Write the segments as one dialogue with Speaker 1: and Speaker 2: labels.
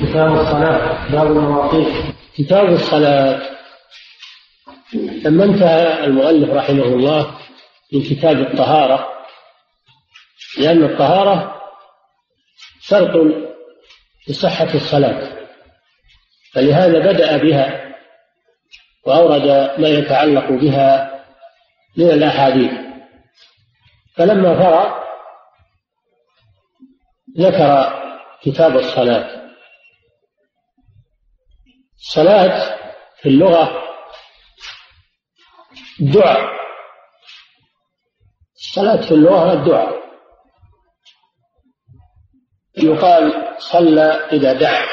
Speaker 1: كتاب الصلاة باب المواقيت.
Speaker 2: كتاب الصلاة لما انتهى المؤلف رحمه الله من كتاب الطهارة لأن الطهارة شرط لصحة الصلاة فلهذا بدأ بها وأورد ما يتعلق بها من الأحاديث. فلما فرغ ذكر كتاب الصلاة. الصلاة في اللغة دعاء. الصلاة في اللغة الدعاء. يقال صلى إذا دعا.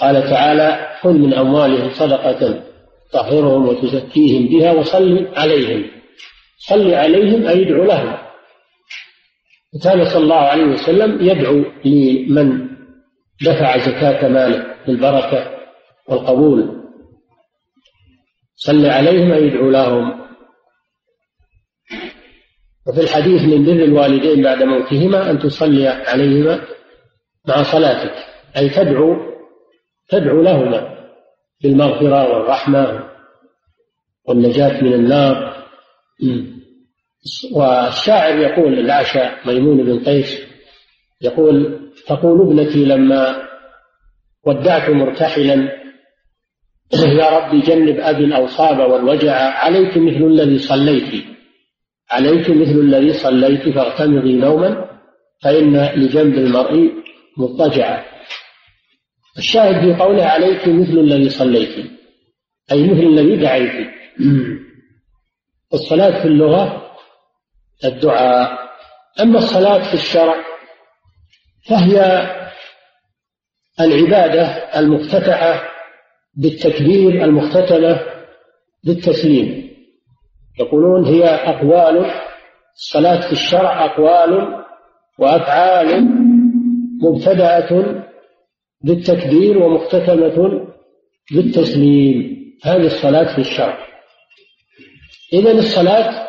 Speaker 2: قال تعالى خذ من أموالهم صدقة تطهرهم وتزكيهم بها وصل عليهم. صل عليهم أي ادعو لهم. وكان صلى الله عليه وسلم يدعو لمن دفع زكاة ماله بالبركة والقبول. صل عليهم أي ادعو لهم. وفي الحديث من بر الوالدين بعد موتهما أن تصلي عليهما مع صلاتك. أي تدعو تدعو لهما بالمغفرة والرحمة والنجاة من النار. والشاعر يقول الأعشى ميمون بن قيس يقول تقول ابنتي لما ودعت مرتحلا يا رب جنب أبي الأوصاب والوجع عليك مثل الذي صليت عليك مثل الذي صليت فاغتمضي نوما فإن لجنب المرء مضطجعا الشاهد في قوله عليك مثل الذي صليت أي مثل الذي دعيت. الصلاة في اللغة الدعاء. أما الصلاة في الشرع فهي العبادة المفتتحة بالتكبير المختتمة بالتسليم. يقولون هي أقوال الصلاة في الشرع أقوال وأفعال مبتدأة بالتكبير ومختتمة بالتسليم. هذه الصلاة في الشرع. إذا الصلاة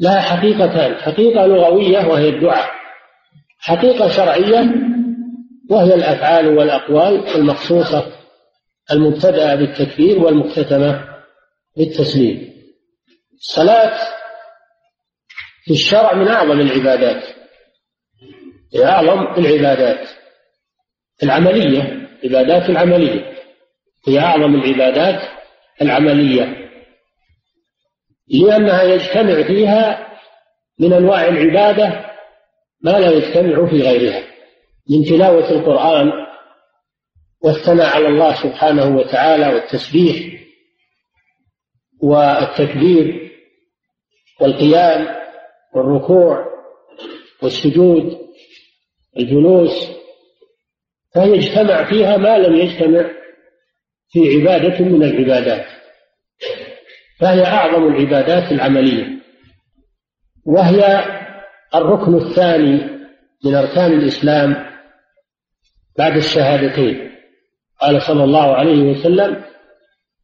Speaker 2: لها حقيقتان حقيقة لغوية وهي الدعاء. حقيقة شرعية وهي الأفعال والأقوال المخصوصة المبتدأة بالتكبير والمختتمة بالتسليم. الصلاة في الشرع من أعظم العبادات هي أعظم العبادات العملية العبادات العملية هي أعظم العبادات العملية لأنها يجتمع فيها من أنواع العبادة ما لا يجتمع في غيرها من تلاوة القرآن والثناء على الله سبحانه وتعالى والتسبيح والتكبير والقيام والركوع والسجود الجلوس فهي اجتمع فيها ما لم يجتمع في عبادة من العبادات فهي أعظم العبادات العملية وهي الركن الثاني من أركان الإسلام بعد الشهادتين. قال صلى الله عليه وسلم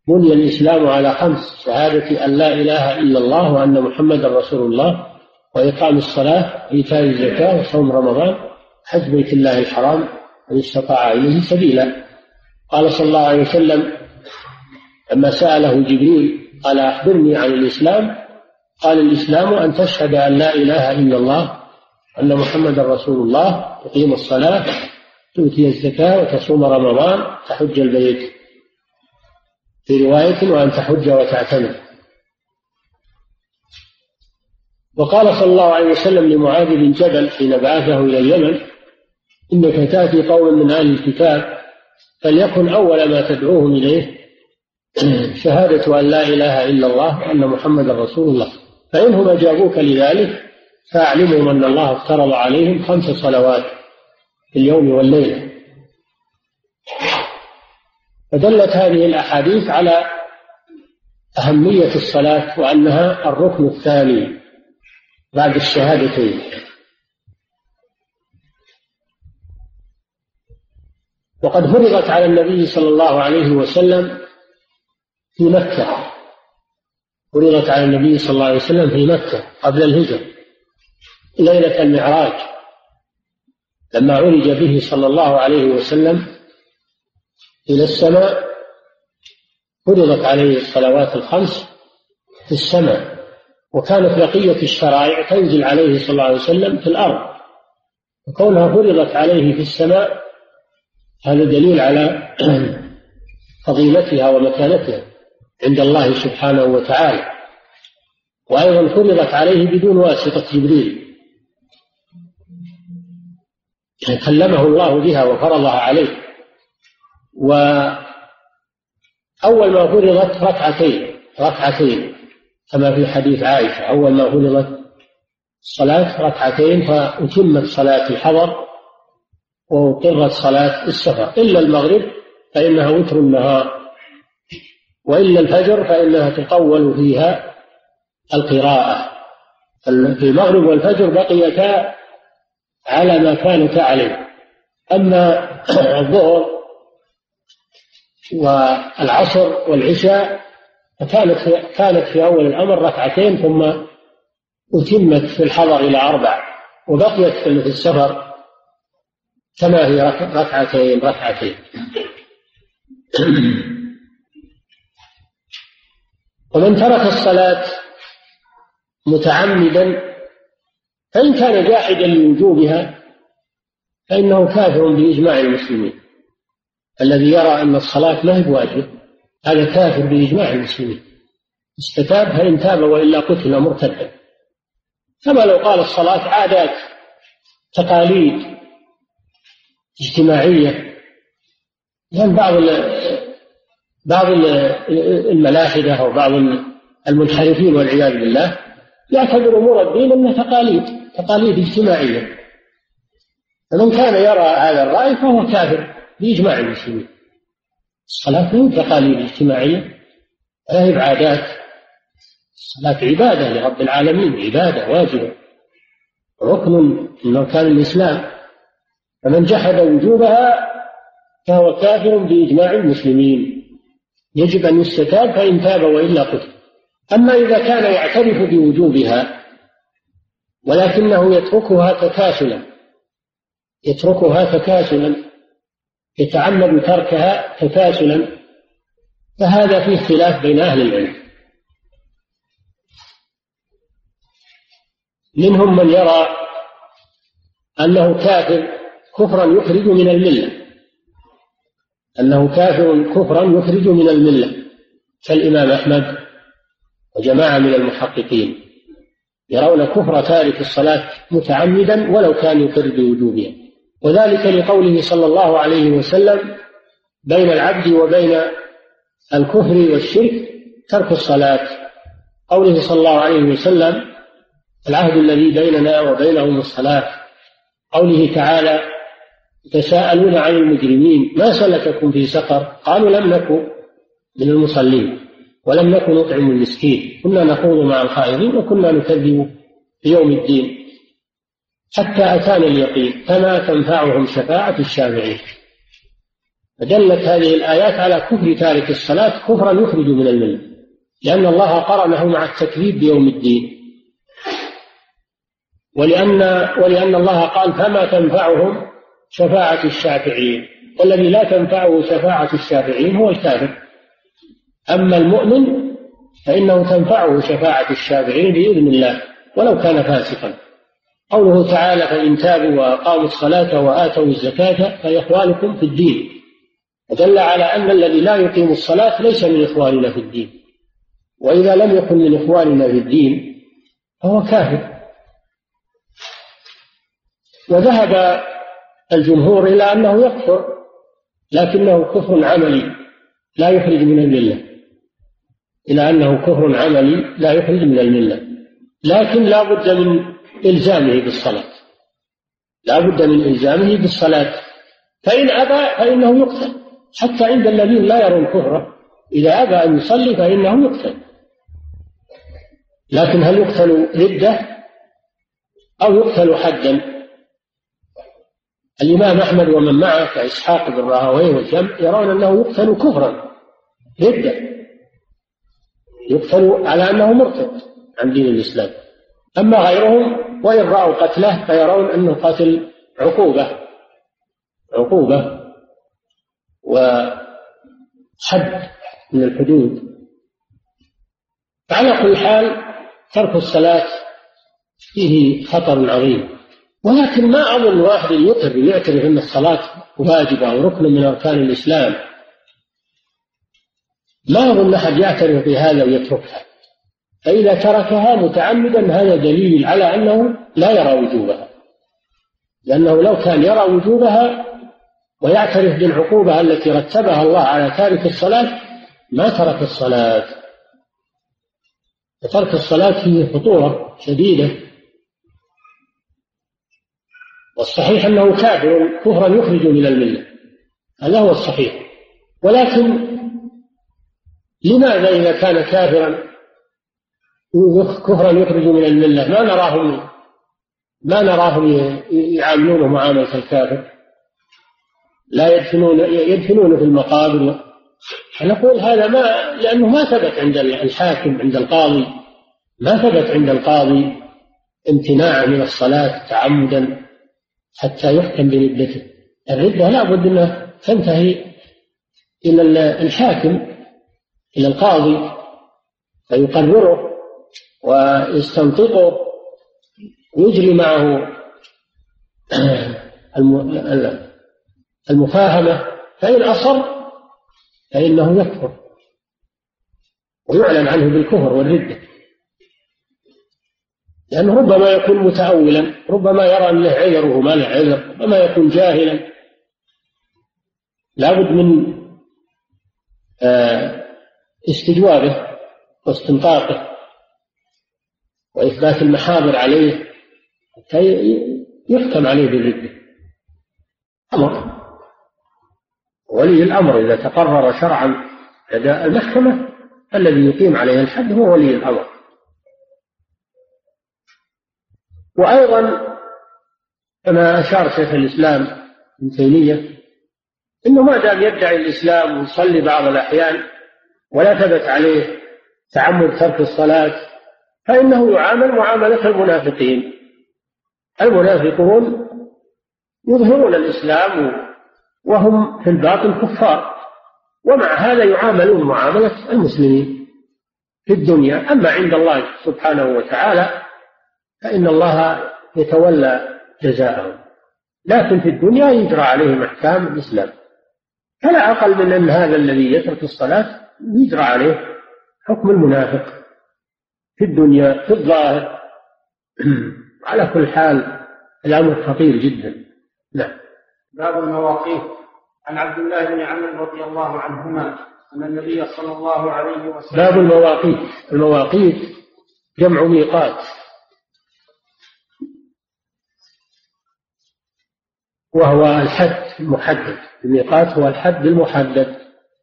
Speaker 2: بني الإسلام على خمس شهادة أن لا إله إلا الله وأن محمدا رسول الله وإقام الصلاة وإيتاء الزكاة وصوم رمضان حج بيت الله الحرام من استطاع إليه سبيلا. قال صلى الله عليه وسلم لما سأله جبريل قال أخبرني عن الإسلام قال الإسلام أن تشهد أن لا إله إلا الله أن محمدا رسول الله تقيم الصلاة تؤتي الزكاة وتصوم رمضان تحج البيت. في رواية وأن تحج وتعتمر. وقال صلى الله عليه وسلم لمعاذ بن جبل حين بعثه إلى اليمن إنك تأتي قوم من أهل الكتاب فليكن أول ما تدعوهم إليه شهادة أن لا إله إلا الله وأن محمدا رسول الله. فإنهم أجابوك لذلك فأعلمهم أن الله افترض عليهم خمس صلوات في اليوم والليلة. فدلت هذه الأحاديث على أهمية الصلاة وأنها الركن الثاني بعد الشهادتين. وقد فرضت على النبي صلى الله عليه وسلم في مكة فرضت على النبي صلى الله عليه وسلم في مكة قبل الهجرة ليلة المعراج. لما عرج به صلى الله عليه وسلم إلى السماء فرضت عليه الصلوات الخمس في السماء. وكانت بقية الشرائع تنزل عليه صلى الله عليه وسلم في الأرض. وكونها فرضت عليه في السماء هذا دليل على فضيلتها ومكانتها. عند الله سبحانه وتعالى. وأيضا فرضت عليه بدون واسطة جبريل. كلمه الله بها وفرضها عليه. وأول ما فرضت ركعتين ركعتين كما في حديث عائشة أول ما فرضت الصلاة ركعتين فأتمت صلاة الحضر وأقرت صلاة السفر. إلا المغرب فإنها وتر النهار. وإلا الفجر فإنها تطول فيها القراءة. في المغرب والفجر بقيتا على ما كانتا عليه أما الظهر والعصر والعشاء فكانت كانت في أول الأمر ركعتين ثم أتمت في الحضر إلى أربع وبقيت في السفر كما هي ركعتين ركعتين. ومن ترك الصلاة متعمدا فإن كان جاحدا لوجوبها فإنه كافر بإجماع المسلمين. الذي يرى أن الصلاة ما هي بواجب هذا كافر بإجماع المسلمين. استتاب فإن تاب وإلا قتل مرتدا. كما لو قال الصلاة عادات تقاليد اجتماعية؟ لأن بعض بعض الملاحدة أو بعض المنحرفين والعياذ بالله يعتبر أمور الدين أنها تقاليد تقاليد اجتماعية. فمن كان يرى هذا الرأي فهو كافر بإجماع المسلمين. الصلاة مو تقاليد اجتماعية ولا هي الصلاة عبادة لرب العالمين عبادة واجبة. ركن من أركان الإسلام. فمن جحد وجوبها فهو كافر بإجماع المسلمين. يجب أن يستتاب فإن تاب وإلا قتل. أما إذا كان يعترف بوجوبها ولكنه يتركها تكاسلا يتركها تكاسلا يتعمد تركها تكاسلا فهذا فيه خلاف بين أهل العلم. منهم من يرى أنه كافر كفرا يخرج من الملة. أنه كافر كفرا يخرج من الملة كالإمام أحمد وجماعة من المحققين يرون كفر تارك الصلاة متعمدا ولو كان يقر بوجوبها وذلك لقوله صلى الله عليه وسلم بين العبد وبين الكفر والشرك ترك الصلاة. قوله صلى الله عليه وسلم العهد الذي بيننا وبينهم الصلاة. قوله تعالى يتساءلون عن المجرمين ما سلككم في سقر؟ قالوا لم نكن من المصلين ولم نكن نطعم المسكين كنا نخوض مع الخائضين وكنا نكذب بيوم الدين. حتى أتانا اليقين فما تنفعهم شفاعة الشافعين. فدلت هذه الآيات على كفر تارك الصلاة كفرا يخرج من الملة لأن الله قرنه مع التكذيب بيوم الدين. ولأن ولأن الله قال فما تنفعهم شفاعة الشافعين. والذي لا تنفعه شفاعة الشافعين هو الكافر. أما المؤمن فإنه تنفعه شفاعة الشافعين بإذن الله ولو كان فاسقا. قوله تعالى فإن تابوا وأقاموا الصلاة وآتوا الزكاة فإخوانكم في الدين ودل على أن الذي لا يقيم الصلاة ليس من إخواننا في الدين. وإذا لم يكن من إخواننا في الدين فهو كافر. وذهب الجمهور إلى أنه يكفر لكنه كفر عملي لا يخرج من الملة. إلى أنه كفر عملي لا يخرج من الملة. لكن لا بد من إلزامه بالصلاة. لا بد من إلزامه بالصلاة. فإن أبى فإنه يقتل. حتى عند الذين لا يرون كفره إذا أبى أن يصلي فإنه يقتل. لكن هل يقتل ردة أو يقتل حدا؟ الإمام أحمد ومن معه كإسحاق بن راهويه والجمع يرون أنه يقتل كفرا ردة يقتل على أنه مرتد عن دين الإسلام. أما غيرهم وإن رأوا قتله فيرون أنه قتل عقوبة عقوبة وحد من الحدود. فعلى كل حال ترك الصلاة فيه خطر عظيم. ولكن ما أظن واحد يقر يعترف أن الصلاة واجبة أو ركن من أركان الإسلام. ما أظن أحد يعترف بهذا ويتركها. فإذا تركها متعمدا هذا دليل على أنه لا يرى وجوبها. لأنه لو كان يرى وجوبها ويعترف بالعقوبة التي رتبها الله على تارك الصلاة ما ترك الصلاة. وترك الصلاة فيه خطورة شديدة. والصحيح أنه كافر كفرا يخرج من الملة. هذا هو الصحيح. ولكن لماذا إذا كان كافرا كفرا يخرج من الملة؟ ما نراهم ما نراهم يعاملونه معاملة الكافر. لا يدفنون يدفنون في المقابر. نقول هذا ما لأنه ما ثبت عند الحاكم عند القاضي. ما ثبت عند القاضي امتناع من الصلاة تعمدا. حتى يحكم بردته الردة لا بد أنها تنتهي إلى الحاكم إلى القاضي فيقرره ويستنطقه ويجري معه المفاهمة. فإن أصر فإنه يكفر ويعلن عنه بالكفر والردة لأنه ربما يكون متأولا ربما يرى أن له عذر وهو ما له عذر ربما يكون جاهلا. لابد من آه، استجوابه واستنطاقه وإثبات المحاضر عليه حتى يحكم عليه بالردة أمر. ولي الأمر إذا تقرر شرعا لدى المحكمة الذي يقيم عليه الحد هو ولي الأمر. وأيضا كما أشار شيخ الإسلام ابن تيمية إنه ما دام يدعي الإسلام ويصلي بعض الأحيان ولا ثبت عليه تعمد ترك الصلاة فإنه يعامل معاملة المنافقين. المنافقون يظهرون الإسلام وهم في الباطن كفار ومع هذا يعاملون معاملة المسلمين في الدنيا. أما عند الله سبحانه وتعالى فإن الله يتولى جزاءهم لكن في الدنيا يجرى عليهم أحكام الإسلام. فلا أقل من أن هذا الذي يترك الصلاة يجرى عليه حكم المنافق. في الدنيا في الظاهر. على كل حال الأمر خطير جدا. نعم.
Speaker 1: باب المواقيت. عن عبد الله بن عمرو رضي الله عنهما أن النبي صلى الله عليه وسلم
Speaker 2: باب المواقيت. المواقيت جمع ميقات. وهو الحد المحدد. الميقات هو الحد المحدد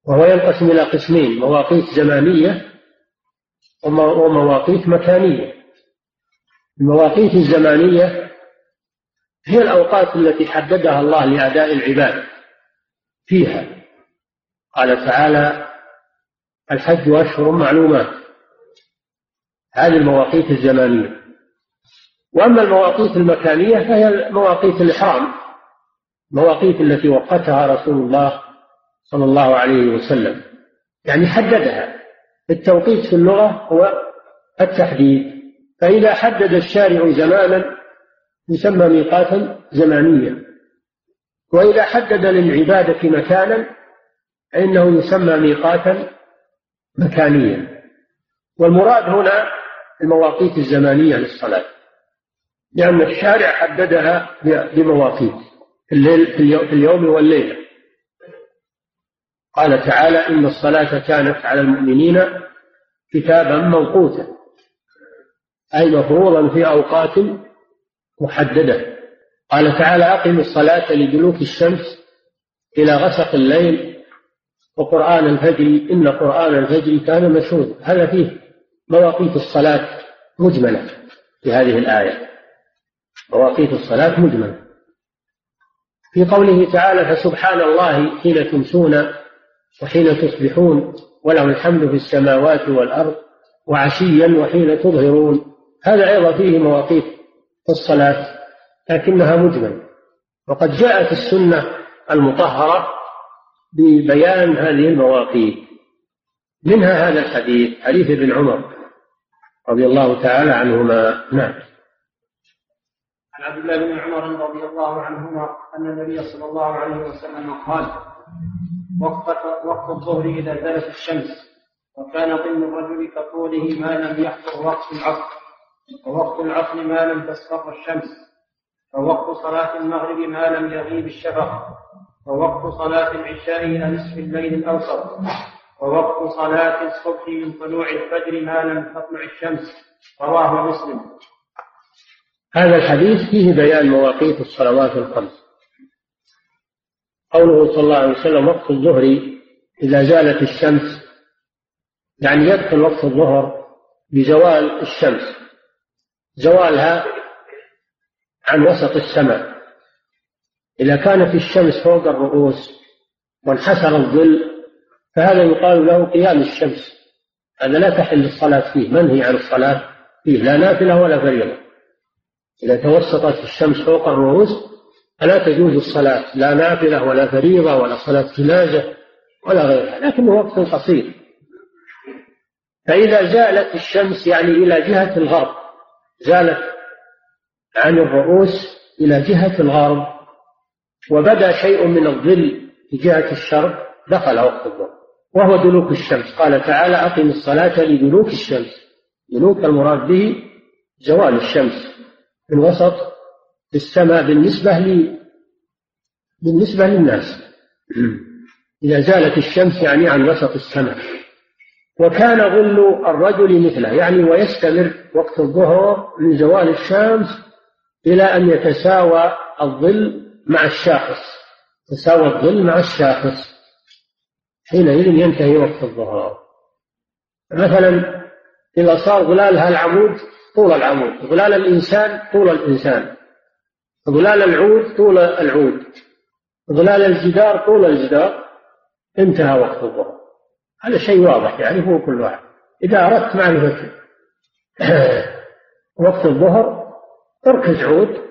Speaker 2: وهو ينقسم إلى قسمين مواقيت زمانية ومواقيت مكانية. المواقيت الزمانية هي الأوقات التي حددها الله لأداء العبادة فيها. قال تعالى الحج أشهر معلومات. هذه المواقيت الزمانية. وأما المواقيت المكانية فهي مواقيت الإحرام المواقيت التي وقتها رسول الله صلى الله عليه وسلم. يعني حددها. التوقيت في اللغة هو التحديد. فإذا حدد الشارع زمانا يسمى ميقاتا زمانيا. وإذا حدد للعبادة مكانا فإنه يسمى ميقاتا مكانيا. والمراد هنا المواقيت الزمانية للصلاة. لأن الشارع حددها بمواقيت. الليل في اليوم والليلة. قال تعالى إن الصلاة كانت على المؤمنين كتابا موقوتا أي مفروضا في أوقات محددة. قال تعالى أقم الصلاة لدلوك الشمس إلى غسق الليل وقرآن الفجر إن قرآن الفجر كان مشهودا. هذا فيه مواقيت الصلاة مجملة في هذه الآية. مواقيت الصلاة مجملة. في قوله تعالى فسبحان الله حين تمسون وحين تصبحون وله الحمد في السماوات والأرض وعشيا وحين تظهرون. هذا أيضا فيه مواقيت الصلاة لكنها مجمل. وقد جاءت السنة المطهرة ببيان هذه المواقيت. منها هذا الحديث حديث ابن عمر رضي الله تعالى عنهما. نعم.
Speaker 1: عن عبد الله بن عمر رضي الله عنهما أن النبي صلى الله عليه وسلم قال وقت وقت الظهر إذا زالت الشمس وكان ظل الرجل كطوله ما لم يحضر وقت العصر ووقت العصر ما لم تصفر الشمس ووقت صلاة المغرب ما لم يغيب الشفق ووقت صلاة العشاء إلى نصف الليل الأوسط ووقت صلاة الصبح من طلوع الفجر ما لم تطلع الشمس رواه مسلم.
Speaker 2: هذا الحديث فيه بيان مواقيت الصلوات الخمس. قوله صلى الله عليه وسلم وقت الظهر إذا زالت الشمس يعني يدخل وقت الظهر بزوال الشمس. زوالها عن وسط السماء. إذا كانت الشمس فوق الرؤوس وانحسر الظل فهذا يقال له قيام الشمس. هذا لا تحل الصلاة فيه. منهي عن الصلاة؟ فيه لا نافلة ولا فريضة. إذا توسطت الشمس فوق الرؤوس فلا تجوز الصلاة؟ لا نافلة ولا فريضة ولا صلاة جنازة ولا غيرها لكنه وقت قصير. فإذا زالت الشمس يعني إلى جهة الغرب زالت عن الرؤوس إلى جهة الغرب وبدا شيء من الظل في جهة الشرق دخل وقت الظهر وهو دلوك الشمس. قال تعالى أقم الصلاة لدلوك الشمس. دلوك المراد به زوال الشمس. من وسط السماء بالنسبة لي بالنسبة للناس. إذا زالت الشمس يعني عن وسط السماء. وكان ظل الرجل مثله يعني ويستمر وقت الظهر من زوال الشمس إلى أن يتساوى الظل مع الشاخص. تساوى الظل مع الشاخص. حينئذ ينتهي وقت الظهر. مثلا إذا صار ظلالها العمود طول العمود ظلال الإنسان طول الإنسان. ظلال العود طول العود. ظلال الجدار طول الجدار. انتهى وقت الظهر هذا شيء واضح يعرفه كل واحد. إذا أردت معرفة وقت الظهر اركز عود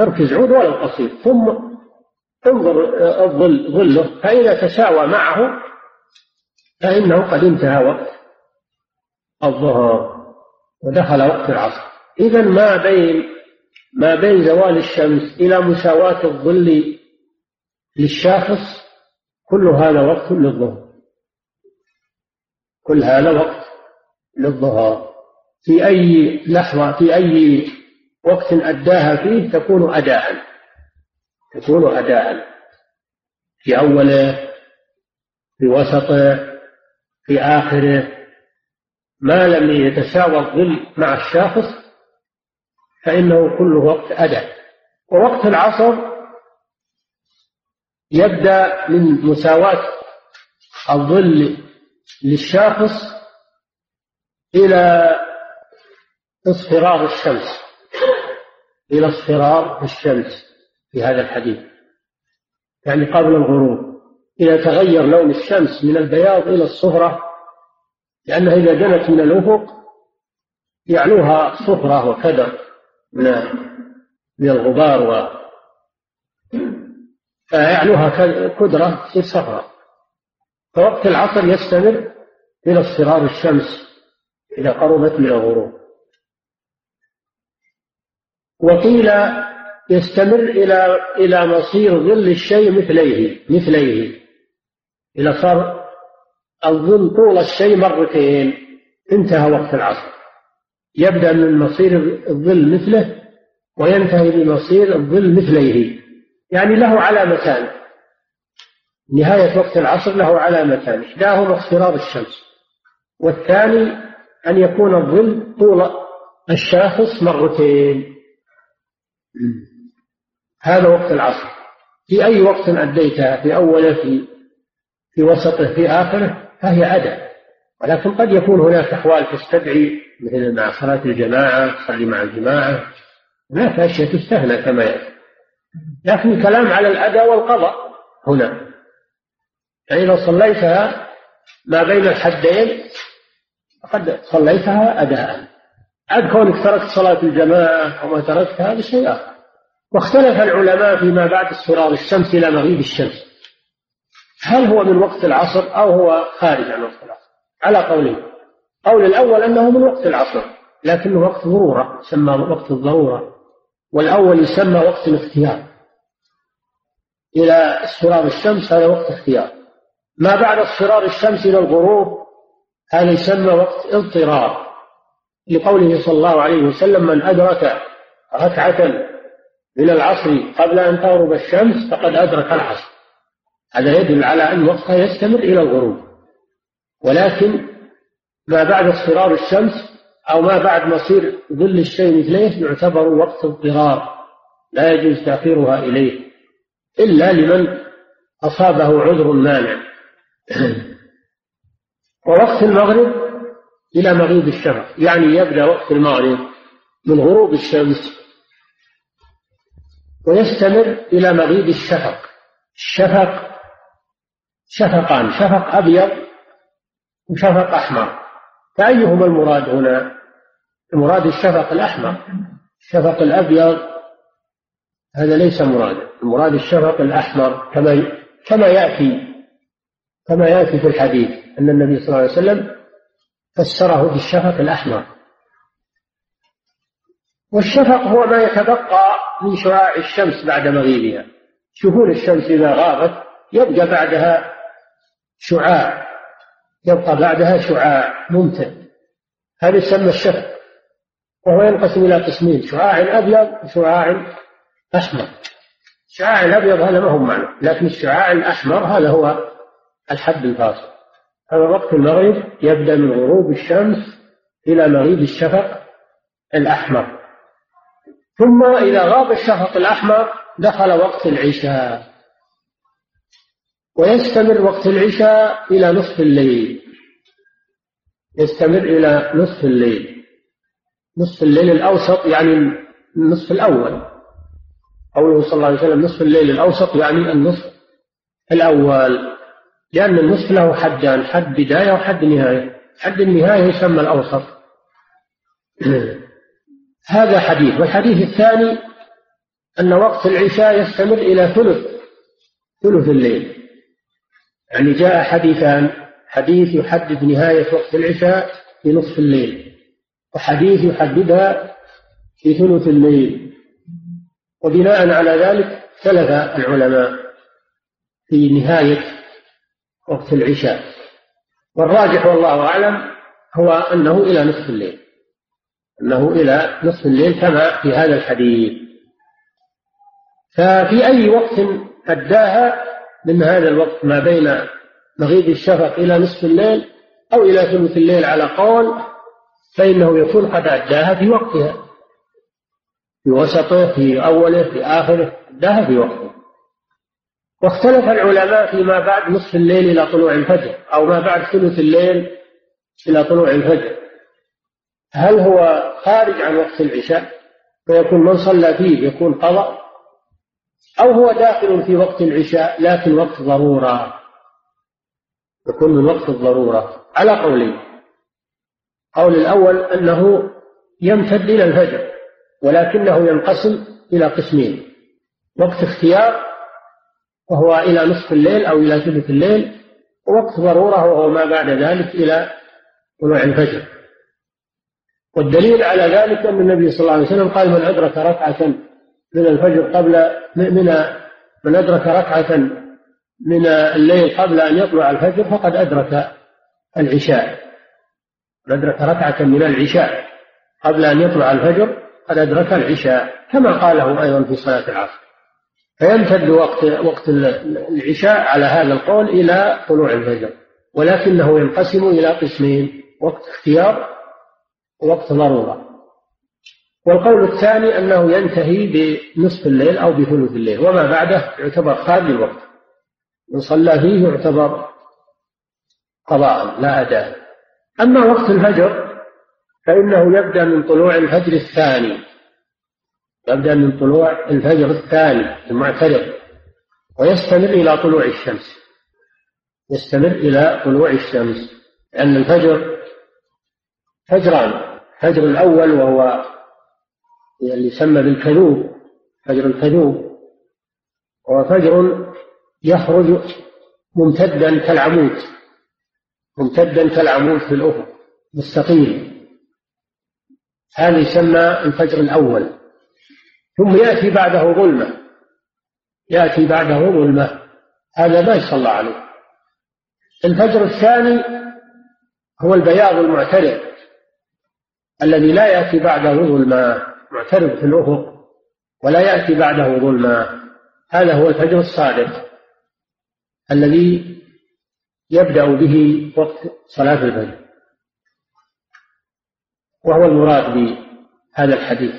Speaker 2: اركز عود ولو قصير ثم انظر الظل ظله. فإذا تساوى معه فإنه قد انتهى وقت الظهر. ودخل وقت العصر. إذا ما بين ما بين زوال الشمس إلى مساواة الظل للشاخص كل هذا وقت للظهر. كل هذا وقت للظهر في أي لحظة في أي وقت أداها فيه تكون أداء. تكون أداء. في أوله في وسطه في آخره ما لم يتساوى الظل مع الشاخص فإنه كل وقت أداء ووقت العصر يبدأ من مساواة الظل للشاخص إلى اصفرار الشمس إلى اصفرار الشمس في هذا الحديث. يعني قبل الغروب إذا تغير لون الشمس من البياض إلى الصفرة لأنها إذا دنت من الأفق يعلوها صفرة وكدر من من الغبار و فيعلوها كدرة تصير صفراء فوقت العصر يستمر إلى اصفرار الشمس إذا قربت من الغروب. وقيل يستمر إلى إلى مصير ظل الشيء مثليه مثليه. إذا صار الظل طول الشيء مرتين انتهى وقت العصر. يبدأ من مصير الظل مثله وينتهي بمصير الظل مثليه. يعني له علامتان. نهاية وقت العصر له علامتان إحداهما اصفرار الشمس والثاني أن يكون الظل طول الشاخص مرتين. هذا وقت العصر. في أي وقت أديتها؟ في أوله في في وسطه في آخره؟ فهي أداء ولكن قد يكون هناك أحوال تستدعي مثل مع صلاة الجماعة تصلي مع الجماعة. هناك أشياء تستهنى كما يأتي. لكن الكلام على الأداء والقضاء هنا. فإذا صليتها ما بين الحدين فقد صليتها أداء. عاد كونك تركت صلاة الجماعة وما تركتها هذا شيء آخر. واختلف العلماء فيما بعد اصفرار الشمس إلى مغيب الشمس. هل هو من وقت العصر أو هو خارج عن وقت العصر؟ على قولين. قول الأول أنه من وقت العصر لكنه وقت ضرورة يسمى وقت الضرورة والأول يسمى وقت الاختيار. إلى اصفرار الشمس هذا وقت اختيار. ما بعد اصفرار الشمس إلى الغروب هذا يسمى وقت اضطرار. لقوله صلى الله عليه وسلم من أدرك ركعة من العصر قبل أن تغرب الشمس فقد أدرك العصر. هذا يدل على أن وقتها يستمر إلى الغروب. ولكن ما بعد اصفرار الشمس أو ما بعد مصير ظل الشيء مثليه يعتبر وقت اضطرار لا يجوز تأخيرها إليه إلا لمن أصابه عذر مانع. ووقت المغرب إلى مغيب الشفق يعني يبدأ وقت المغرب من غروب الشمس ويستمر إلى مغيب الشفق. الشفق شفقان شفق أبيض وشفق أحمر. فأيهما المراد هنا؟ المراد الشفق الأحمر. الشفق الأبيض هذا ليس مرادا المراد الشفق الأحمر كما كما يأتي كما يأتي في الحديث أن النبي صلى الله عليه وسلم فسره بالشفق الأحمر. والشفق هو ما يتبقى من شعاع الشمس بعد مغيبها. شهور الشمس إذا غابت يبقى بعدها شعاع يبقى بعدها شعاع ممتد. هذا يسمى الشفق وهو ينقسم إلى قسمين شعاع أبيض وشعاع أحمر. الشعاع الأبيض هذا ما هو معنى لكن الشعاع الأحمر هذا هو الحد الفاصل. هذا وقت المغرب يبدأ من غروب الشمس إلى مغيب الشفق الأحمر. ثم إذا غاب الشفق الأحمر دخل وقت العشاء. ويستمر وقت العشاء إلى نصف الليل. يستمر إلى نصف الليل. نصف الليل الأوسط يعني النصف الأول. قوله صلى الله عليه وسلم نصف الليل الأوسط يعني النصف الأول. لأن النصف له حدان حد بداية وحد نهاية. حد النهاية يسمى الأوسط. هذا حديث. والحديث الثاني أن وقت العشاء يستمر إلى ثلث ثلث الليل. يعني جاء حديثان. حديث يحدد نهاية وقت العشاء في نصف الليل وحديث يحددها في ثلث الليل. وبناء على ذلك اختلف العلماء في نهاية وقت العشاء. والراجح والله أعلم هو أنه إلى نصف الليل. أنه إلى نصف الليل كما في هذا الحديث. ففي أي وقت أداها من هذا الوقت ما بين مغيب الشفق إلى نصف الليل أو إلى ثلث الليل على قول فإنه يكون قد أداها في وقتها. في وسطه في أوله في آخره أداها في وقته واختلف العلماء فيما بعد نصف الليل إلى طلوع الفجر أو ما بعد ثلث الليل إلى طلوع الفجر. هل هو خارج عن وقت العشاء؟ فيكون من صلى فيه يكون قضاء أو هو داخل في وقت العشاء لكن وقت ضرورة. يكون من وقت الضرورة. على قولين قول الأول أنه يمتد إلى الفجر ولكنه ينقسم إلى قسمين. وقت اختيار وهو إلى نصف الليل أو إلى ثلث الليل ووقت ضرورة وهو ما بعد ذلك إلى طلوع الفجر. والدليل على ذلك أن النبي صلى الله عليه وسلم قال من أدرك ركعة من الفجر قبل من من أدرك ركعة من الليل قبل أن يطلع الفجر فقد أدرك العشاء. من أدرك ركعة من العشاء قبل أن يطلع الفجر قد أدرك العشاء كما قاله أيضا في صلاة العصر. فيمتد وقت وقت العشاء على هذا القول إلى طلوع الفجر ولكنه ينقسم إلى قسمين وقت اختيار ووقت ضرورة. والقول الثاني أنه ينتهي بنصف الليل أو بثلث الليل وما بعده يعتبر خارج الوقت. من صلى فيه يعتبر قضاء لا أداء أما وقت الفجر فإنه يبدأ من طلوع الفجر الثاني. يبدأ من طلوع الفجر الثاني المعترض ويستمر إلى طلوع الشمس. يستمر إلى طلوع الشمس لأن الفجر فجران الفجر الأول وهو اللي يسمى بالكذوب فجر الكذوب. وهو فجر يخرج ممتدا كالعمود ممتدا كالعمود في الأفق مستقيم. هذا يسمى الفجر الأول. ثم يأتي بعده ظلمة. يأتي بعده ظلمة. هذا ما يصلى عليه. الفجر الثاني هو البياض المعترض الذي لا يأتي بعده ظلمة. معترض في الأفق ولا يأتي بعده ظلمة هذا هو الفجر الصادق الذي يبدأ به وقت صلاة الفجر. وهو المراد بهذا الحديث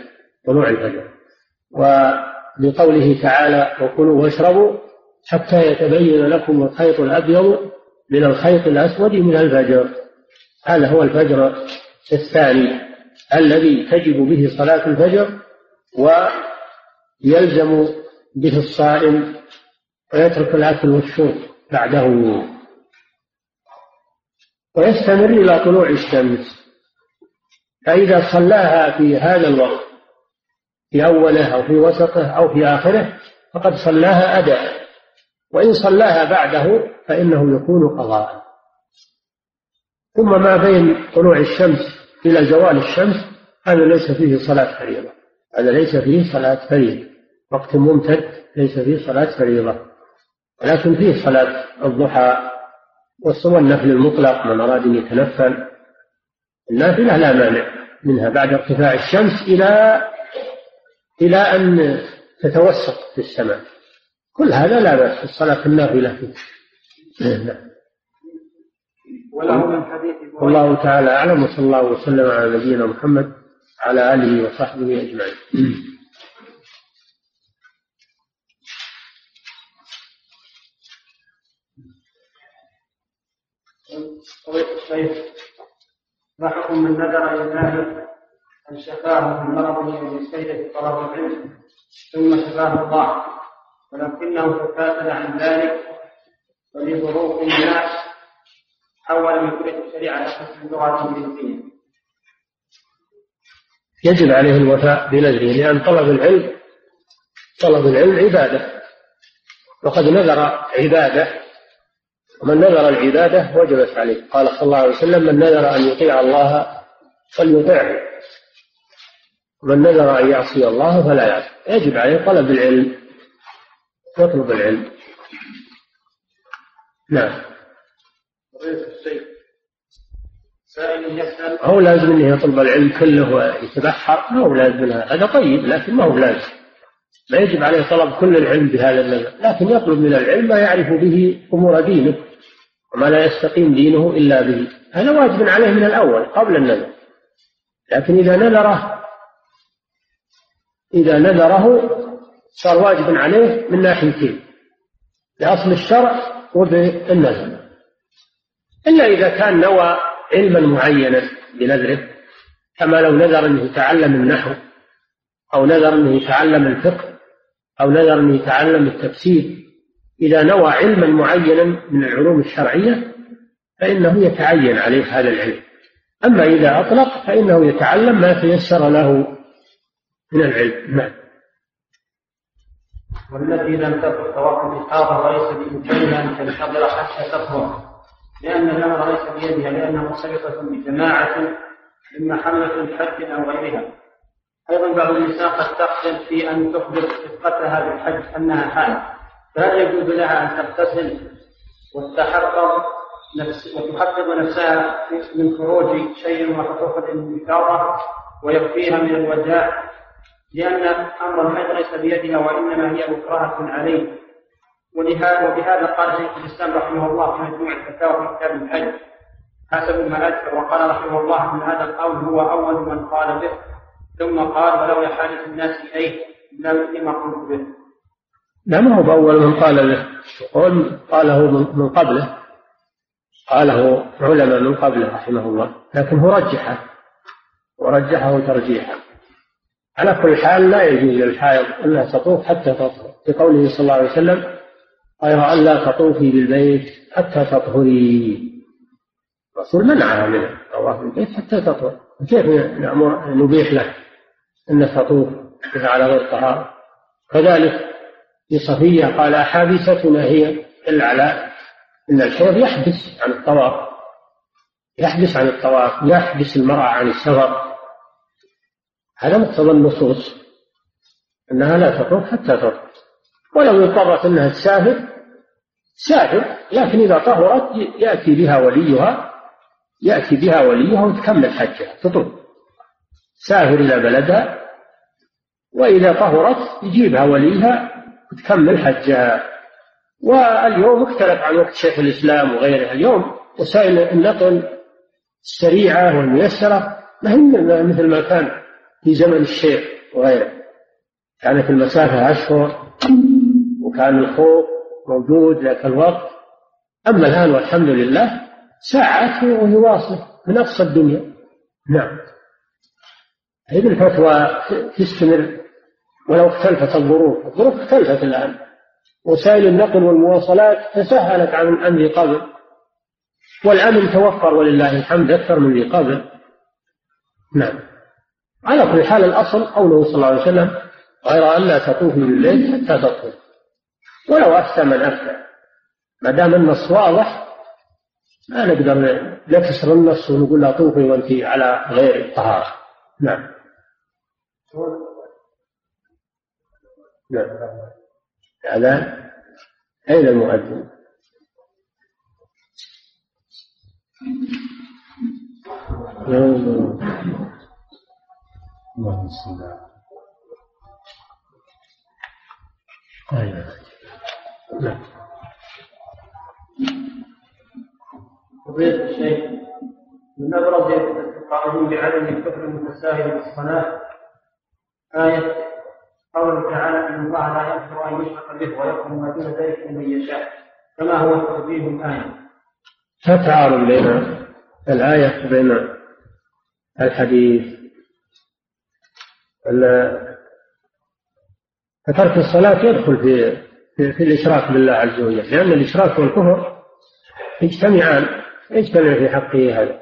Speaker 2: طلوع الفجر. ولقوله تعالى وكلوا واشربوا حتى يتبين لكم الخيط الأبيض من الخيط الأسود من الفجر. هذا هو الفجر الثاني. الذي تجب به صلاة الفجر ويلزم به الصائم ويترك الأكل والشرب بعده. ويستمر إلى طلوع الشمس. فإذا صلاها في هذا الوقت في أوله أو في وسطه أو في آخره فقد صلاها أداء. وإن صلاها بعده فإنه يكون قضاء. ثم ما بين طلوع الشمس إلى زوال الشمس هذا ليس فيه صلاة فريضة. هذا ليس فيه صلاة فريضة. وقت ممتد ليس فيه صلاة فريضة. ولكن فيه صلاة الضحى والصوم النفل المطلق من أراد أن يتنفل. النافلة لا مانع منها بعد ارتفاع الشمس إلى إلى أن تتوسط في السماء. كل هذا لا بأس الصلاة النافلة فيه. نعم. وله من حديث والله تعالى أعلم وصلى الله وسلم على نبينا محمد على آله وصحبه أجمعين.
Speaker 1: ما حكم من نذر لله أن شفاه من مرضه بسيدة في طلب العلم ثم شفاه الله. ولكنه تكاسل عن ذلك ولظروف الناس الشريعة
Speaker 2: يجب عليه الوفاء بنذره لأن طلب العلم طلب العلم عبادة. وقد نذر عبادة ومن نذر العبادة وجبت عليه. قال صلى الله عليه وسلم من نذر أن يطيع الله فليطعه ومن نذر أن يعصي الله فلا يعصي. يجب عليه طلب العلم يطلب العلم. نعم. هو لازم انه يطلب العلم كله ويتبحر ما هو لازم هذا طيب لكن ما هو لازم. ما يجب عليه طلب كل العلم بهذا النذر لكن يطلب من العلم ما يعرف به أمور دينه وما لا يستقيم دينه إلا به. هذا واجب عليه من الأول قبل النذر. لكن إذا نذره إذا نذره صار واجب عليه من ناحيتين. بأصل الشرع وبالنذر. إلا إذا كان نوى علما معينا بنذره كما لو نذر أنه يتعلم النحو أو نذر أنه يتعلم الفقه أو نذر أنه يتعلم التفسير. إذا نوى علما معينا من العلوم الشرعية فإنه يتعين عليه هذا العلم. أما إذا أطلق فإنه يتعلم ما تيسر له من العلم. نعم.
Speaker 1: والتي لم تكن توقف الإحاطة وليس بإمكانها أن تنتظر حتى تطهر لأن الأمر ليس بيدها لأنها مرتبطة بجماعة إما حملة الحج أو غيرها. أيضا بعض النساء قد تقصد في أن تخبر رفقتها بالحج أنها حامل فهل يجوز لها أن تغتسل وتتحفظ نفس وتحفظ نفسها من خروج شيء وحقوق الإفاضة ويكفيها من الوداع لأن أمر الحج ليس بيدها وإنما هي مكرهة عليه. ولهذا وبهذا قال شيخ الإسلام رحمه الله في مجموع الفتاوى في كتاب الحج. حسب ما أذكر وقال رحمه الله من هذا القول هو أول من قال به. ثم قال ولو حاجة الناس إليه لما قلت به.
Speaker 2: لا ما هو بأول من قال به. قاله من قبله. قاله علماء من قبله رحمه الله. لكن هو رجحه. ورجحه ترجيحا على كل حال لا يجوز للحائض أنها تطوف حتى تطهر. في قوله صلى الله عليه وسلم غير أن لا تطوفي بالبيت حتى تطهري. الرسول منعها من الطواف بالبيت حتى تطهر. كيف نأمر نبيح له؟ أن تطوف على غير طهارة. كذلك في صفية قال أحابستنا هي على إن الحيض يحبس عن الطواف. يحبس عن الطواف يحبس المرأة عن السفر. هذا مقتضى النصوص أنها لا تطوف حتى تطوف ولو اضطرت أنها تسافر سافر لكن إذا طهرت يأتي بها وليها يأتي بها وليها وتكمل حجها تطوف سافر إلى بلدها وإذا طهرت يجيبها وليها وتكمل حجها. واليوم اختلف عن وقت شيخ الإسلام وغيره اليوم وسائل النقل السريعة والميسرة ما هي مثل ما كان في زمن الشيخ وغيره. كانت المسافة أشهر وكان الخوف موجود ذاك الوقت. أما الآن والحمد لله ساعات وهي واصلة من أقصى الدنيا. نعم. هذه الفتوى تستمر ولو اختلفت الظروف. الظروف اختلفت الآن. وسائل النقل والمواصلات تسهلت عن عن ذي قبل. والأمن توفر ولله الحمد أكثر من ذي قبل. نعم. على كل حال الأصل قوله صلى الله عليه وسلم غير أن لا تطوفي بالليل حتى تطهر ولو أفتى من أفتى ما دام النص واضح ما نقدر نكسر النص ونقول لا طوفي وأنت على غير الطهارة. نعم. نعم. الأذان أين المؤذن؟ اللهم صل على نعم.
Speaker 1: فضيلة الشيخ من أبرز القائلين بعدم الكفر المتساهل بالصلاة آية قوله تعالى إن الله لا يغفر أن يشرك به ويغفر ما دون ذلك لمن يشاء. كما هو توجيه الآية؟
Speaker 2: لا تعارض بين الآية وبين الحديث. فترك الصلاة يدخل في في, الإشراك بالله عز وجل. لأن الإشراك والكفر يجتمعان يجتمع في حقه هذا.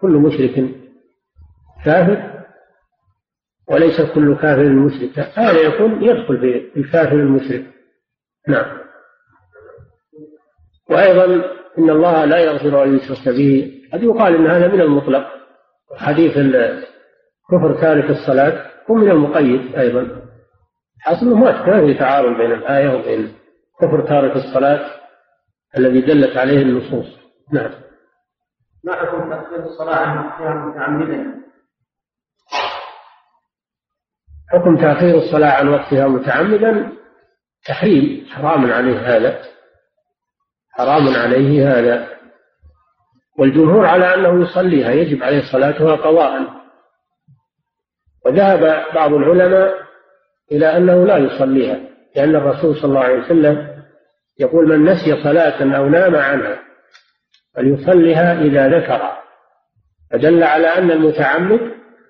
Speaker 2: كل مشرك كافر وليس كل كافر مشرك. هذا يكون يدخل في الكافر المشرك. نعم. وأيضا إن الله لا يغفر أن يشرك به. قد يقال إن هذا من المطلق. حديث كفر تارك الصلاة. هو من المقيد أيضا. حاصل ما في تعارض بين الآية وبين كفر تارك الصلاة الذي دلت عليه النصوص. نعم.
Speaker 1: ما حكم تأخير الصلاة عن وقتها متعمدا
Speaker 2: حكم تأخير الصلاة عن وقتها متعمدا تحريم. حرام عليه هذا. حرام عليه هذا. والجمهور على أنه يصليها يجب عليه صلاتها قضاء. وذهب بعض العلماء إلى أنه لا يصليها لأن الرسول صلى الله عليه وسلم يقول من نسي صلاة أو نام عنها فليصلها إذا ذكر. فدل على أن المتعمد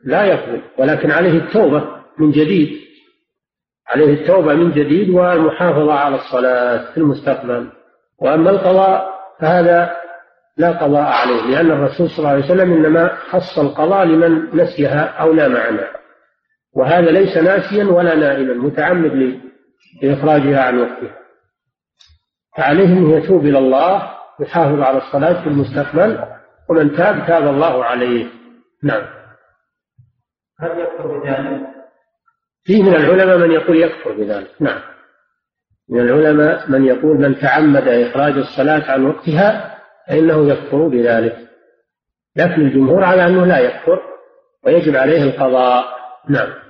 Speaker 2: لا يقبل ولكن عليه التوبة من جديد. عليه التوبة من جديد والمحافظة على الصلاة في المستقبل. وأما القضاء فهذا لا قضاء عليه لأن الرسول صلى الله عليه وسلم إنما خص القضاء لمن نسيها أو نام عنها. وهذا ليس ناسيا ولا نائما متعمد لإخراجها عن وقتها. فعليه أن يتوب إلى الله يحافظ على الصلاة في المستقبل ومن تاب تاب الله عليه. نعم.
Speaker 1: هل يكفر بذلك؟
Speaker 2: فيه من العلماء من يقول يكفر بذلك. نعم. من العلماء من يقول من تعمد إخراج الصلاة عن وقتها فإنه يكفر بذلك. لكن الجمهور على أنه لا يكفر ويجب عليه القضاء. نعم.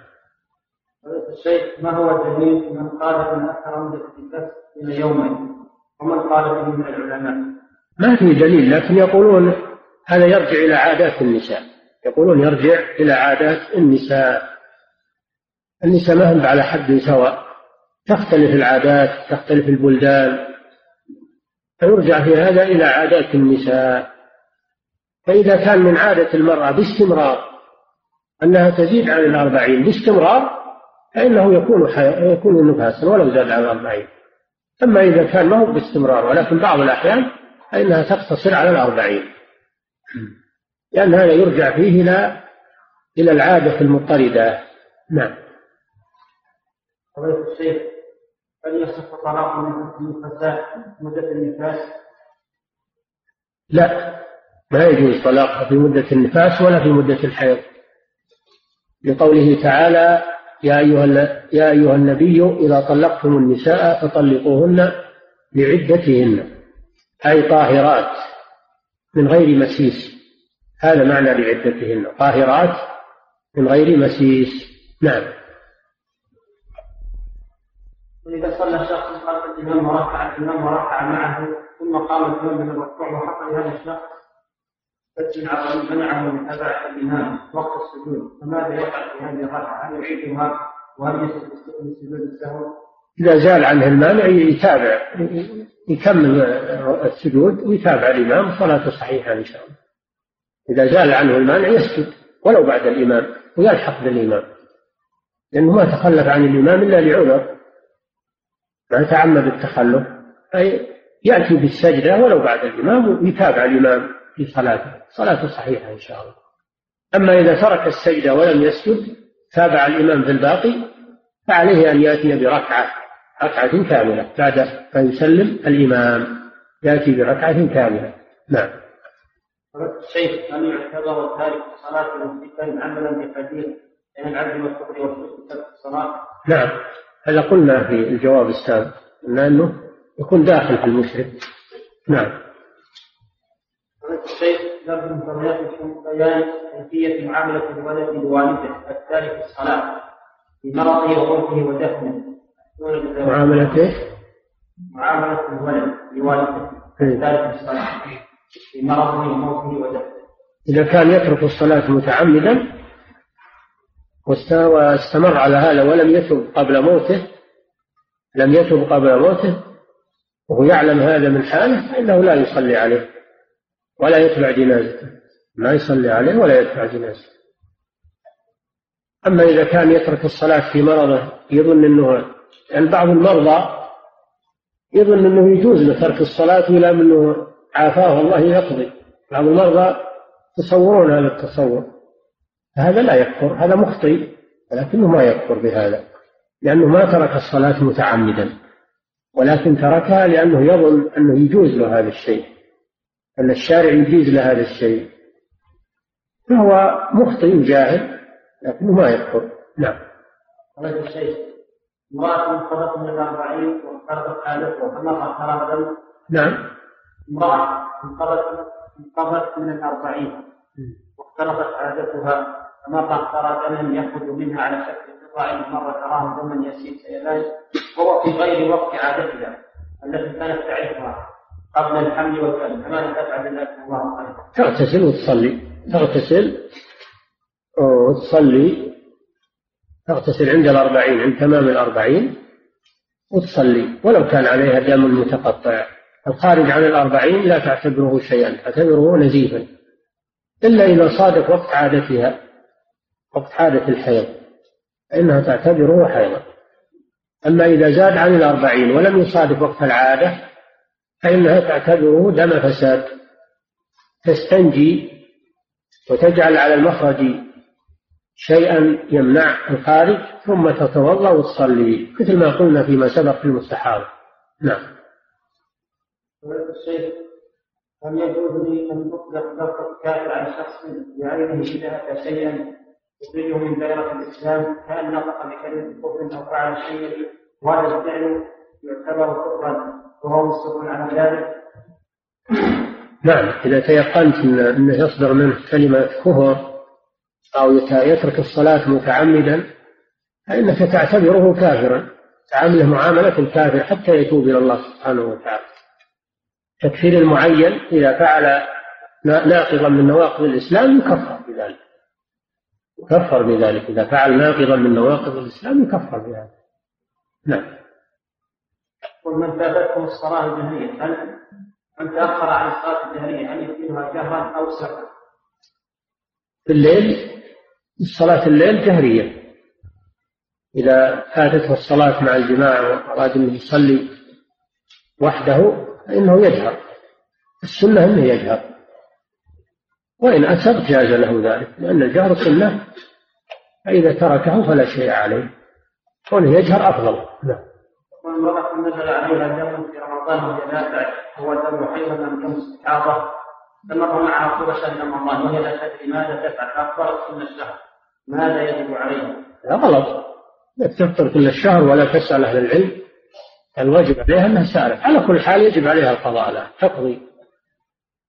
Speaker 1: الشيخ ما هو الدليل من قال أكثر مده البث إلى يومين؟ ومن قال به من العلماء؟
Speaker 2: ما في دليل لكن يقولون هذا يرجع إلى عادات النساء. يقولون يرجع إلى عادات النساء. النساء ما هم على حد سواء. تختلف العادات تختلف البلدان. فيرجع في هذا إلى عادات النساء. فإذا كان من عادة المرأة باستمرار أنها تزيد عن الأربعين باستمرار فإنه يكون يكون نفاسا ولو زاد عن الأربعين. أما إذا كان ما هو باستمرار ولكن بعض الأحيان فإنها تقتصر على الأربعين. لأن هذا يرجع فيه إلى إلى العادة المضطردة. نعم.
Speaker 1: فضيلة الشيخ هل يصح طلاق النفساء مدة النفاس؟
Speaker 2: لا. ما يجوز طلاقها في مدة النفاس ولا في مدة الحيض. لقوله تعالى يا أيها يا أيها النبي إذا طلقتم النساء فطلقوهن لعدتهن أي طاهرات من غير مسيس. هذا معنى لعدتهن طاهرات من غير مسيس. نعم.
Speaker 1: وإذا صلى شخص خلف الإمام وركع الإمام وركع معه ثم قام الإمام من الركوع وحق لهذا الشخص فتن عظيم منعه من متابعة الإمام وقت السجود. فماذا يفعل في هذه الركعة؟ هل يعيدها؟ وهل يسجد سجود السهو؟
Speaker 2: إذا زال عنه المانع يتابع يكمل السجود ويتابع الإمام صلاته صحيحة إن شاء الله. إذا زال عنه المانع يسجد ولو بعد الإمام ويلحق بالإمام. لأنه ما تخلف عن الإمام إلا لعذر. ما تعمد التخلف أي يأتي بالسجدة ولو بعد الإمام ويتابع الإمام. في صلاته. صلاته صحيحة إن شاء الله. أما إذا ترك السجدة ولم يسجد تابع الإمام في الباقي فعليه أن يأتي بركعة ركعة كاملة بعد أن يسلم الإمام. يأتي بركعة كاملة. نعم.
Speaker 1: الشيخ هل يعتبر تارك الصلاة عملا بحديث بين العبد ترك الصلاة؟
Speaker 2: نعم. هذا قلنا في الجواب السابق أنه يكون داخل في المشرك. نعم.
Speaker 1: من بيان كيفية معاملة الولد لوالده التارك الصلاة. في مرضه وموته ودفنه.
Speaker 2: معاملة إيش؟
Speaker 1: معاملة الولد لوالده التارك الصلاة. في مرضه وموته ودفنه.
Speaker 2: إذا كان يترك الصلاة متعمدا واستمر على هذا ولم يتب قبل موته لم يتب قبل موته وهو يعلم هذا من حاله فإنه لا يصلي عليه. ولا يتبع جنازته. ما يصلي عليه ولا يتبع جنازته. أما إذا كان يترك الصلاة في مرضه يظن أنه يعني بعض المرضى يظن أنه يجوز له ترك الصلاة إلى أنه عافاه الله يقضي. بعض المرضى يتصورون هذا التصور. هذا لا يكفر هذا مخطئ ولكنه ما يكفر بهذا. لأنه ما ترك الصلاة متعمدا ولكن تركها لأنه يظن أنه يجوز له هذا الشيء. أن الشارع يجيز له هذا الشيء. فهو مخطئ جاهل لكنه ما يكفر نعم.
Speaker 1: هذا الشيء امرأة انقضت من الأربعين وافترضت حالتها فمر ترى
Speaker 2: نعم.
Speaker 1: امرأة انقضت انقضت من الأربعين واختلطت عادتها فمر ترى دما يخرج منها على شكل قطع مرة تراه دما يسير سيلان وهو في غير وقت عادتها التي كانت تعرفها. قبل الحمل والكلب فماذا تفعل الله خيرا؟
Speaker 2: تغتسل وتصلي. تغتسل وتصلي. تغتسل عند الأربعين عند تمام الأربعين وتصلي. ولو كان عليها دم متقطع. الخارج عن الأربعين لا تعتبره شيئا تعتبره نزيفا. إلا إذا صادف وقت عادتها وقت عادة الحيض. فإنها تعتبره حيضا. أما إذا زاد عن الأربعين ولم يصادف وقت العادة فإنها تعتبره دم فساد تستنجي وتجعل على المخرج شيئا يمنع الخارج ثم تتوضا وتصلي مثل ما قلنا فيما سبق في المستحاضة نعم.
Speaker 1: الشيخ هل يجوز لي أن أطلق لفظ الكافر على شخص بعينه أتى شيئا يخرجه من دائرة الإسلام كأن نطق بكلمة كفر أو فعل شيئا وهذا الفعل يعتبر كفرا وهو على ذلك.
Speaker 2: نعم إذا تيقنت أنه يصدر منه كلمة كفر أو يترك الصلاة متعمدا فإنك تعتبره كافرا تعامله معاملة الكافر حتى يتوب إلى الله سبحانه وتعالى. تكفير المعين إذا فعل ناقضا من نواقض الإسلام يكفر بذلك. يكفر بذلك. إذا فعل ناقضا من نواقض الإسلام يكفر بذلك. نعم.
Speaker 1: ومن فاتته الصلاة الجهرية هل من تأخر عن الصلاة الجهرية هل يكفيها جهرا أو سرا؟
Speaker 2: في الليل صلاة الليل جهرية. إذا فاتته الصلاة مع الجماعة وأراد أنه يصلي وحده فإنه يجهر. السنة أنه يجهر. وإن أسر جاز له ذلك لأن الجهر سنة. فإذا تركه فلا شيء عليه. كونه يجهر أفضل. نعم.
Speaker 1: والمرأة نزل عليها دم في رمضان وهي لا هو دم حيض ام دم استحاضة. تمر معها طول شهر رمضان وهي لا تدري ماذا تفعل. فأخبرت كل الشهر. ماذا يجب عليها؟
Speaker 2: لا غلط. لا تفطر كل الشهر ولا تسأل أهل العلم. الواجب عليها أنها سألت. على كل حال يجب عليها القضاء لا تقضي.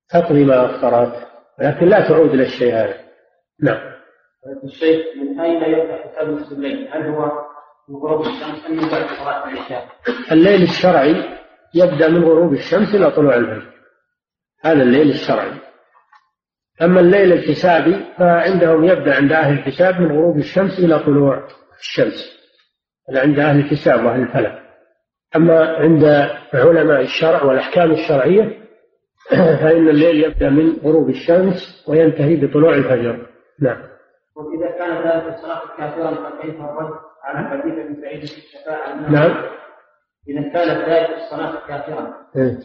Speaker 2: تقضي ما أفطرت لكن لا تعود إلى الشيء هذا. نعم.
Speaker 1: الشيخ من أين حساب نصف الليل؟ هل هو من غروب الشمس أم من بعد صلاة العشاء؟
Speaker 2: الليل الشرعي يبدأ من غروب الشمس إلى طلوع الفجر. هذا الليل الشرعي. أما الليل الحسابي فعندهم يبدأ عند أهل الحساب من غروب الشمس إلى طلوع الشمس. هذا عند أهل الحساب وأهل الفلك. أما عند علماء الشرع والأحكام الشرعية فإن الليل يبدأ من غروب الشمس وينتهي بطلوع الفجر. نعم.
Speaker 1: وإذا كان ذلك الصلاة كافرا فكيف الرد؟ على حديث ابن سعيد في الشفاعة
Speaker 2: نعم.
Speaker 1: إذا كانت ذلك الصلاة كافرا
Speaker 2: إيه.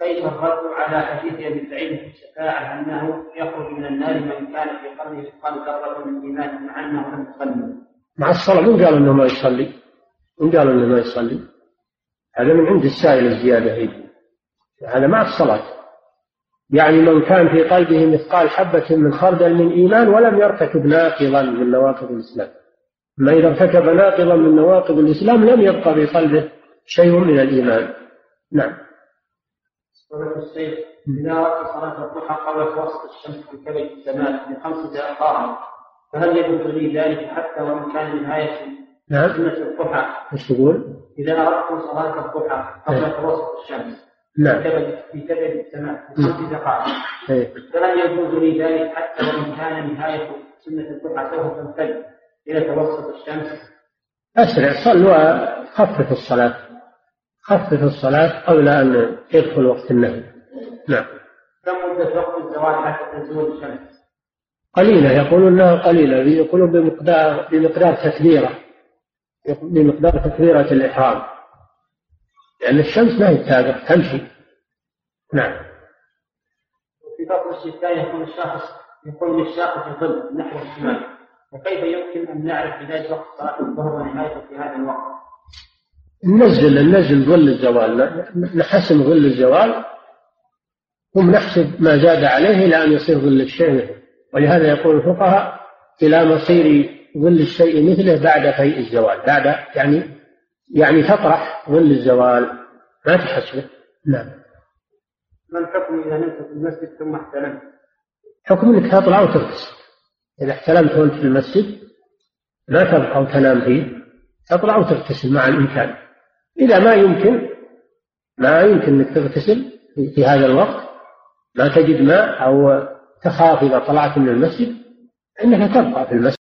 Speaker 1: فكيف الرد على حديث أبي سعيد في الشفاعة أنه يخرج من النار من كان في قرنه مثقال ذرة من إيمان مع أنه لم يصلي؟
Speaker 2: مع الصلاة من قال أنه ما يصلي؟ من قال أنه ما يصلي؟ هذا من عند السائل الزيادة هي هذا مع الصلاة. يعني من كان في قلبه مثقال حبة من خردل من إيمان ولم يرتكب ناقضا من نواقض الإسلام. أما إذا ارتكب ناقضا من نواقض الإسلام لم يبقى في قلبه شيء من الإيمان. نعم.
Speaker 1: فضيلة الشيخ إذا أردت صلاة الضحى قبل وسط الشمس في كبد السماء بخمس دقائق فهل يجوز لي ذلك حتى وإن كان نهاية
Speaker 2: نعم.
Speaker 1: سنة الضحى؟
Speaker 2: إيش تقول؟
Speaker 1: إذا أردت صلاة الضحى قبل وسط الشمس
Speaker 2: نعم.
Speaker 1: كبد في كبد السماء بخمس دقائق
Speaker 2: إيه.
Speaker 1: فهل يجوز لي ذلك حتى وإن كان نهاية سنة الضحى سوف تمتد إلى توسط الشمس.
Speaker 2: أسرع صل وخفف الصلاة. خفف الصلاة قبل أن يدخل وقت النهي. نعم.
Speaker 1: كم مدة وقت الزوال حتى تزول الشمس؟
Speaker 2: قليلة يقولون أنها قليلة يقولون بمقدار بمقدار تكبيرة. بمقدار تكبيرة الإحرام. لأن الشمس ما هي تابع تمشي. نعم.
Speaker 1: وفي فصل الشتاء يكون الشخص يكون للشاقة ظل نحو الشمال. فكيف يمكن أن نعرف بداية وقت صلاة الظهر ونهايته في هذا الوقت؟
Speaker 2: ننزل ننزل ظل الزوال. نحسم ظل الزوال ثم نحسب ما زاد عليه إلى أن يصير ظل الشيء مثله ولهذا يقول الفقهاء إلى مصير ظل الشيء مثله بعد فيء الزوال. بعد يعني يعني تطرح ظل الزوال. ما تحسبه؟ نعم.
Speaker 1: ما الحكم إذا نمت في المسجد ثم احتلمت؟
Speaker 2: حكم إنك تطلع وتغتسل إذا احتلمت وأنت في المسجد لا تبقى وتنام فيه تطلع وتغتسل مع الامكان إذا ما يمكن ما يمكن إنك تغتسل في- هذا الوقت ما تجد ماء أو تخاف إذا طلعت من المسجد إنك تبقى في المسجد.